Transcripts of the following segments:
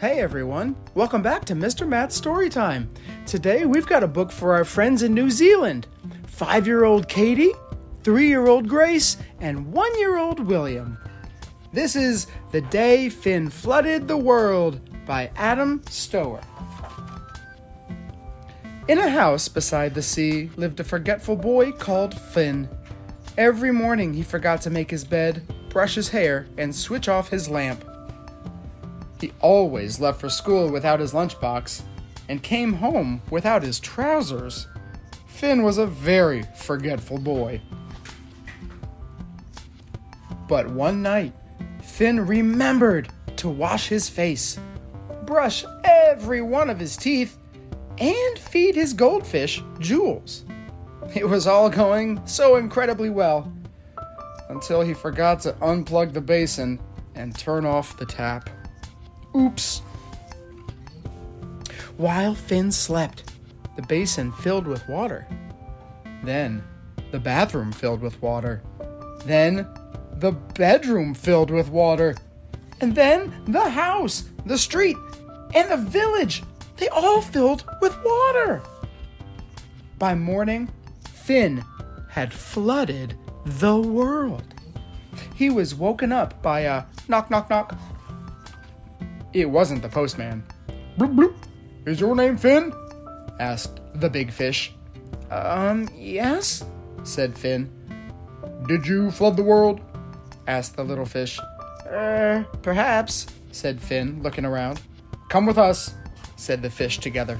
Hey everyone, welcome back to Mr. Matt's Storytime. Today we've got a book for our friends in New Zealand five year old Katie, three year old Grace, and one year old William. This is The Day Finn Flooded the World by Adam Stower. In a house beside the sea lived a forgetful boy called Finn. Every morning he forgot to make his bed, brush his hair, and switch off his lamp. He always left for school without his lunchbox and came home without his trousers. Finn was a very forgetful boy. But one night, Finn remembered to wash his face, brush every one of his teeth, and feed his goldfish Jules. It was all going so incredibly well until he forgot to unplug the basin and turn off the tap. Oops. While Finn slept, the basin filled with water. Then, the bathroom filled with water. Then, the bedroom filled with water. And then, the house, the street, and the village. They all filled with water. By morning, Finn had flooded the world. He was woken up by a knock, knock, knock it wasn't the postman. Bloop bloop. Is your name Finn? asked the big fish. Um, yes, said Finn. Did you flood the world? asked the little fish. Er, perhaps, said Finn, looking around. Come with us, said the fish together.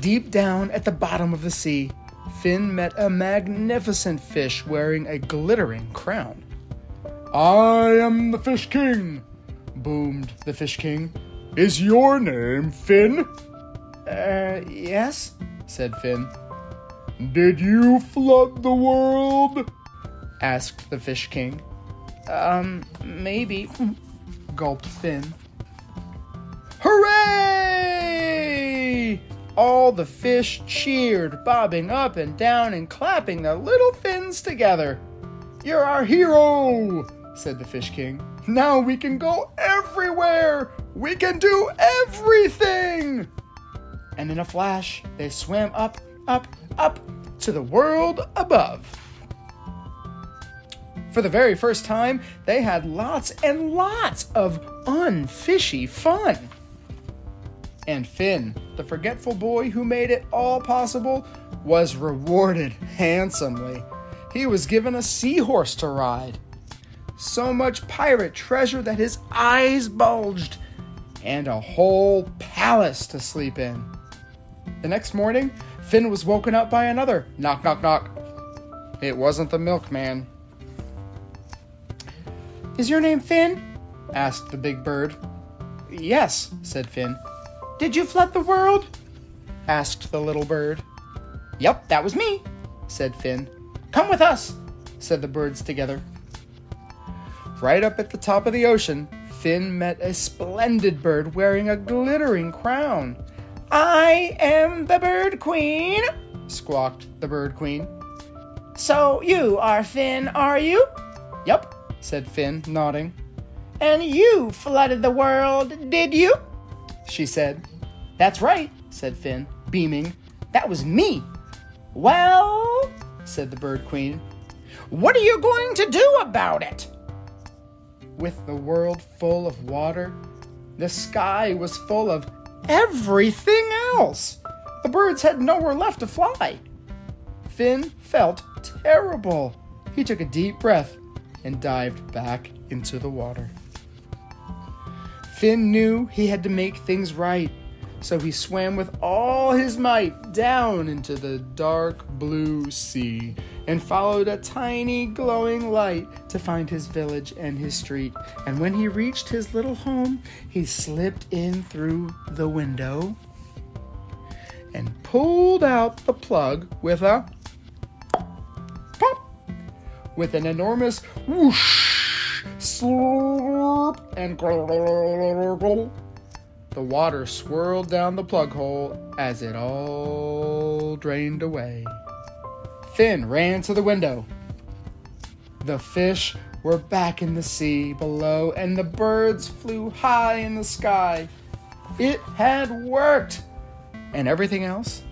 Deep down at the bottom of the sea, Finn met a magnificent fish wearing a glittering crown. I am the Fish King, boomed the Fish King. Is your name Finn? Uh, yes, said Finn. Did you flood the world? asked the Fish King. Um, maybe, gulped Finn. Hooray! All the fish cheered, bobbing up and down and clapping their little fins together. You're our hero, said the Fish King. Now we can go everywhere! We can do everything! And in a flash, they swam up, up, up to the world above. For the very first time, they had lots and lots of unfishy fun. And Finn, the forgetful boy who made it all possible, was rewarded handsomely. He was given a seahorse to ride so much pirate treasure that his eyes bulged, and a whole palace to sleep in. The next morning, Finn was woken up by another knock, knock, knock. It wasn't the milkman. Is your name Finn? asked the big bird. Yes, said Finn. Did you flood the world? asked the little bird. Yep, that was me, said Finn. Come with us, said the birds together. Right up at the top of the ocean, Finn met a splendid bird wearing a glittering crown. I am the Bird Queen, squawked the Bird Queen. So you are Finn, are you? Yep, said Finn, nodding. And you flooded the world, did you? She said. That's right, said Finn, beaming. That was me. Well, said the Bird Queen, what are you going to do about it? With the world full of water. The sky was full of everything else. The birds had nowhere left to fly. Finn felt terrible. He took a deep breath and dived back into the water. Finn knew he had to make things right, so he swam with all his might down into the dark blue sea and followed a tiny glowing light to find his village and his street. And when he reached his little home, he slipped in through the window and pulled out the plug with a pop, with an enormous whoosh, slurp, and the water swirled down the plug hole as it all drained away. Finn ran to the window. The fish were back in the sea below, and the birds flew high in the sky. It had worked! And everything else?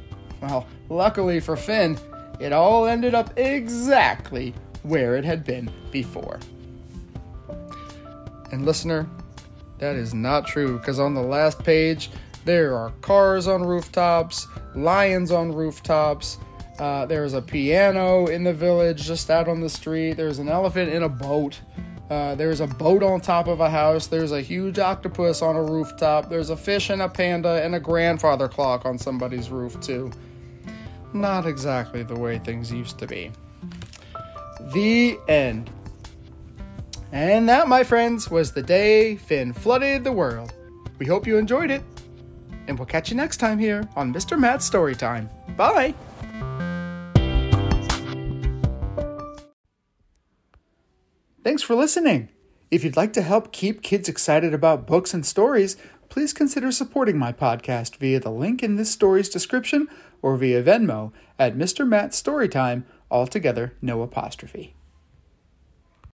Well, luckily for Finn, it all ended up exactly where it had been before. And listener, that is not true because on the last page, there are cars on rooftops, lions on rooftops. Uh, there's a piano in the village just out on the street. There's an elephant in a boat. Uh, there's a boat on top of a house. There's a huge octopus on a rooftop. There's a fish and a panda and a grandfather clock on somebody's roof, too. Not exactly the way things used to be. The end. And that, my friends, was the day Finn flooded the world. We hope you enjoyed it. And we'll catch you next time here on Mr. Matt's Story Time. Bye! Thanks for listening. If you'd like to help keep kids excited about books and stories, please consider supporting my podcast via the link in this story's description or via Venmo at Mr. Matt's Storytime, altogether no apostrophe.